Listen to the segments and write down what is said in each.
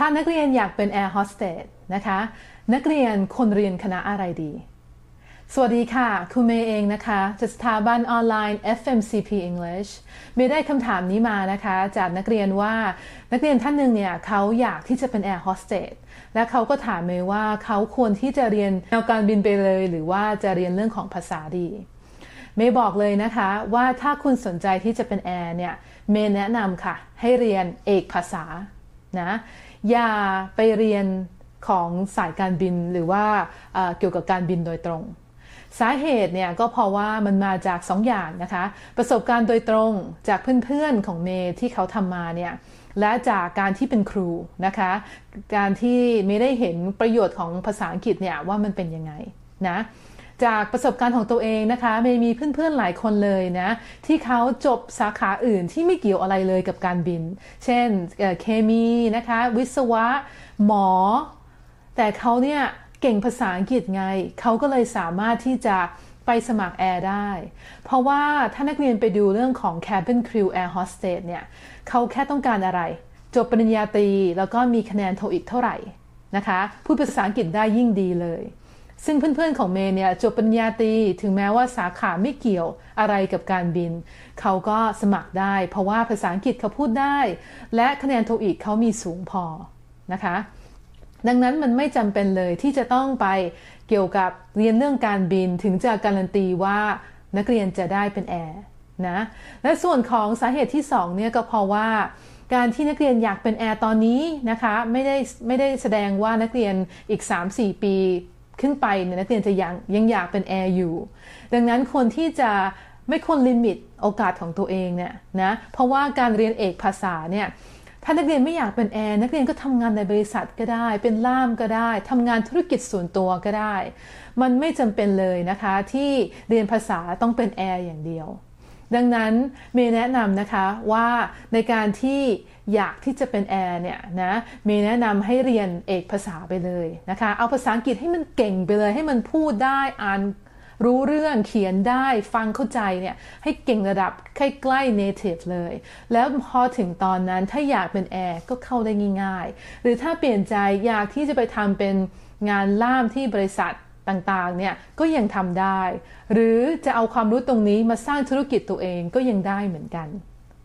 ถ้านักเรียนอยากเป็นแอร์โฮสเตสนะคะ นักเรียนควรเรียนคณะอะไรดี สวัสดีค่ะ ครูเมย์เองนะคะจากสถาบันออนไลน์ FMCP English เมย์ได้คำถามนี้มานะคะ จากนักเรียนว่านักเรียนท่านหนึ่งเนี่ยเขาอยากที่จะเป็นแอร์โฮสเตสและเขาก็ถามเมย์ว่าเขาควรที่จะเรียนแนวการบินไปเลย หรือว่าจะเรียนเรื่องของภาษาดีเมย์บอกเลยนะคะว่าถ้าคุณสนใจที่จะเป็นแอร์เนี่ยเมย์แนะนำค่ะ ให้เรียนเอกภาษา นะอย่าไปเรียนของสายการบินหรือว่าเกี่ยวกับการบินโดยตรง สาเหตุเนี่ยก็เพราะว่ามันมาจาก2ออย่างนะคะ ประสบการณ์โดยตรงจากเพื่อนๆของเมย์ที่เขาทำมาเนี่ยและจากการที่เป็นครูนะคะ การที่ไม่ได้เห็นประโยชน์ของภาษาอังกฤษเนี่ยว่ามันเป็นยังไงนะ จากประสบการณ์ของตัวเองนะคะเมย์มีเพื่อนๆหลายคนเลยนะที่เขาจบสาขาอื่นที่ไม่เกี่ยวอะไรเลยกับการบิน เช่นเคมีนะคะวิศวะหมอ แต่เขาเนี่ยเก่งภาษาอังกฤษไง เขาก็เลยสามารถที่จะไปสมัครแอร์ได้ เพราะว่าถ้านักเรียนไปดูเรื่องของ cabin crew air hostess เนี่ยเขาแค่ต้องการอะไร จบปริญญาตรีแล้วก็มีคะแนนโทอีกเท่าไหร่นะคะ พูดภาษาอังกฤษได้ยิ่งดีเลย ซึ่งเพื่อนๆของเมย์เนี่ยจบปริญญาตรีถึงแม้ว่าสาขาไม่เกี่ยวอะไรกับการบิน เขาก็สมัครได้ เพราะว่าภาษาอังกฤษเขาพูดได้ และคะแนนโทอีกเขามีสูงพอนะคะ ดังนั้นมันไม่จำเป็นเลยที่จะต้องไปเกี่ยวกับเรียนเรื่องการบินถึงจะการันตีว่านักเรียนจะได้เป็นแอร์นะและส่วนของสาเหตุที่2เนี่ยก็เพราะว่าการที่นักเรียนอยากเป็นแอร์ตอนนี้นะคะไม่ได้ไม่ได้แสดงว่านักเรียนอีก 3-4 ปี ขึ้นไปเนี่ยนักเรียนจะยังยังอยากเป็นแอร์อยู่ ดังนั้นคนที่จะไม่ควร limit โอกาสของตัวเองเนี่ยนะ เพราะว่าการเรียนเอกภาษาเนี่ยถ้านักเรียนไม่อยากเป็นแอร์นักเรียนก็ทำงานในบริษัทก็ได้ เป็นล่ามก็ได้ทำงานธุรกิจส่วนตัวก็ได้ มันไม่จำเป็นเลยนะคะที่เรียนภาษาต้องเป็นแอร์อย่างเดียว ดังนั้นเมย์แนะนำนะคะว่าในการที่อยากที่จะเป็นแอร์เนี่ยนะเมีแนะนำให้เรียนเอกภาษาไปเลยนะคะ เอาภาษาอังกฤษให้มันเก่งไปเลย ให้มันพูดได้อ่านรู้เรื่องเขียนได้ฟังเข้าใจเนี่ยให้เก่งระดับใกล้ๆ native เลย แล้วพอถึงตอนนั้นถ้าอยากเป็นแอร์ก็เข้าได้ง่ายๆ หรือถ้าเปลี่ยนใจอยากที่จะไปทำเป็นงานล่ามที่บริษัท ต่างๆเนี่ยก็ยังทำได้ หรือจะเอาความรู้ตรงนี้มาสร้างธุรกิจตัวเองก็ยังได้เหมือนกัน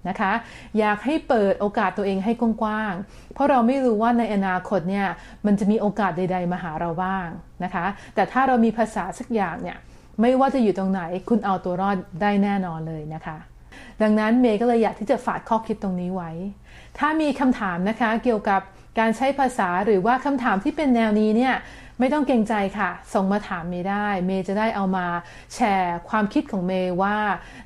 นะคะอยากให้เปิดโอกาสตัวเองให้กว้างๆ เพราะเราไม่รู้ว่าในอนาคตเนี่ยมันจะมีโอกาสใด ๆ มาหาเราบ้างนะคะ แต่ถ้าเรามีภาษาสักอย่างเนี่ยไม่ว่าจะอยู่ตรงไหนคุณเอาตัวรอดได้แน่นอนเลยนะคะ ดังนั้นเมย์ก็เลยอยากที่จะฝากข้อคิดตรงนี้ไว้ ถ้ามีคำถามนะคะเกี่ยวกับการใช้ภาษาหรือว่าคำถามที่เป็นแนวนี้เนี่ยไม่ต้องเกรงใจค่ะ ส่งมาถามเมย์ได้ เมย์จะได้เอามาแชร์ความคิดของเมย์ว่า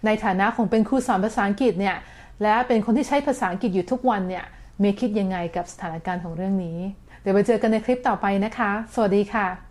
ในฐานะของเป็นครูสอนภาษาอังกฤษเนี่ย และเป็นคนที่ใช้ภาษาอังกฤษอยู่ทุกวันเนี่ย เมย์คิดยังไงกับสถานการณ์ของเรื่องนี้ เดี๋ยวไปเจอกันในคลิปต่อไปนะคะ สวัสดีค่ะ